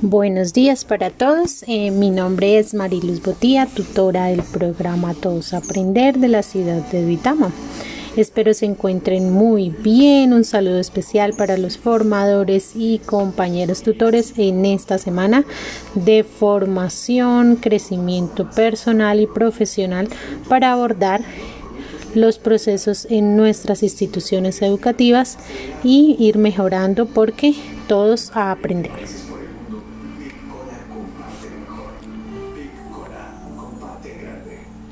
Buenos días para todos. Eh, mi nombre es Mariluz Botía, tutora del programa Todos Aprender de la ciudad de Duitama. Espero se encuentren muy bien. Un saludo especial para los formadores y compañeros tutores en esta semana de formación, crecimiento personal y profesional para abordar los procesos en nuestras instituciones educativas y ir mejorando porque todos a aprender.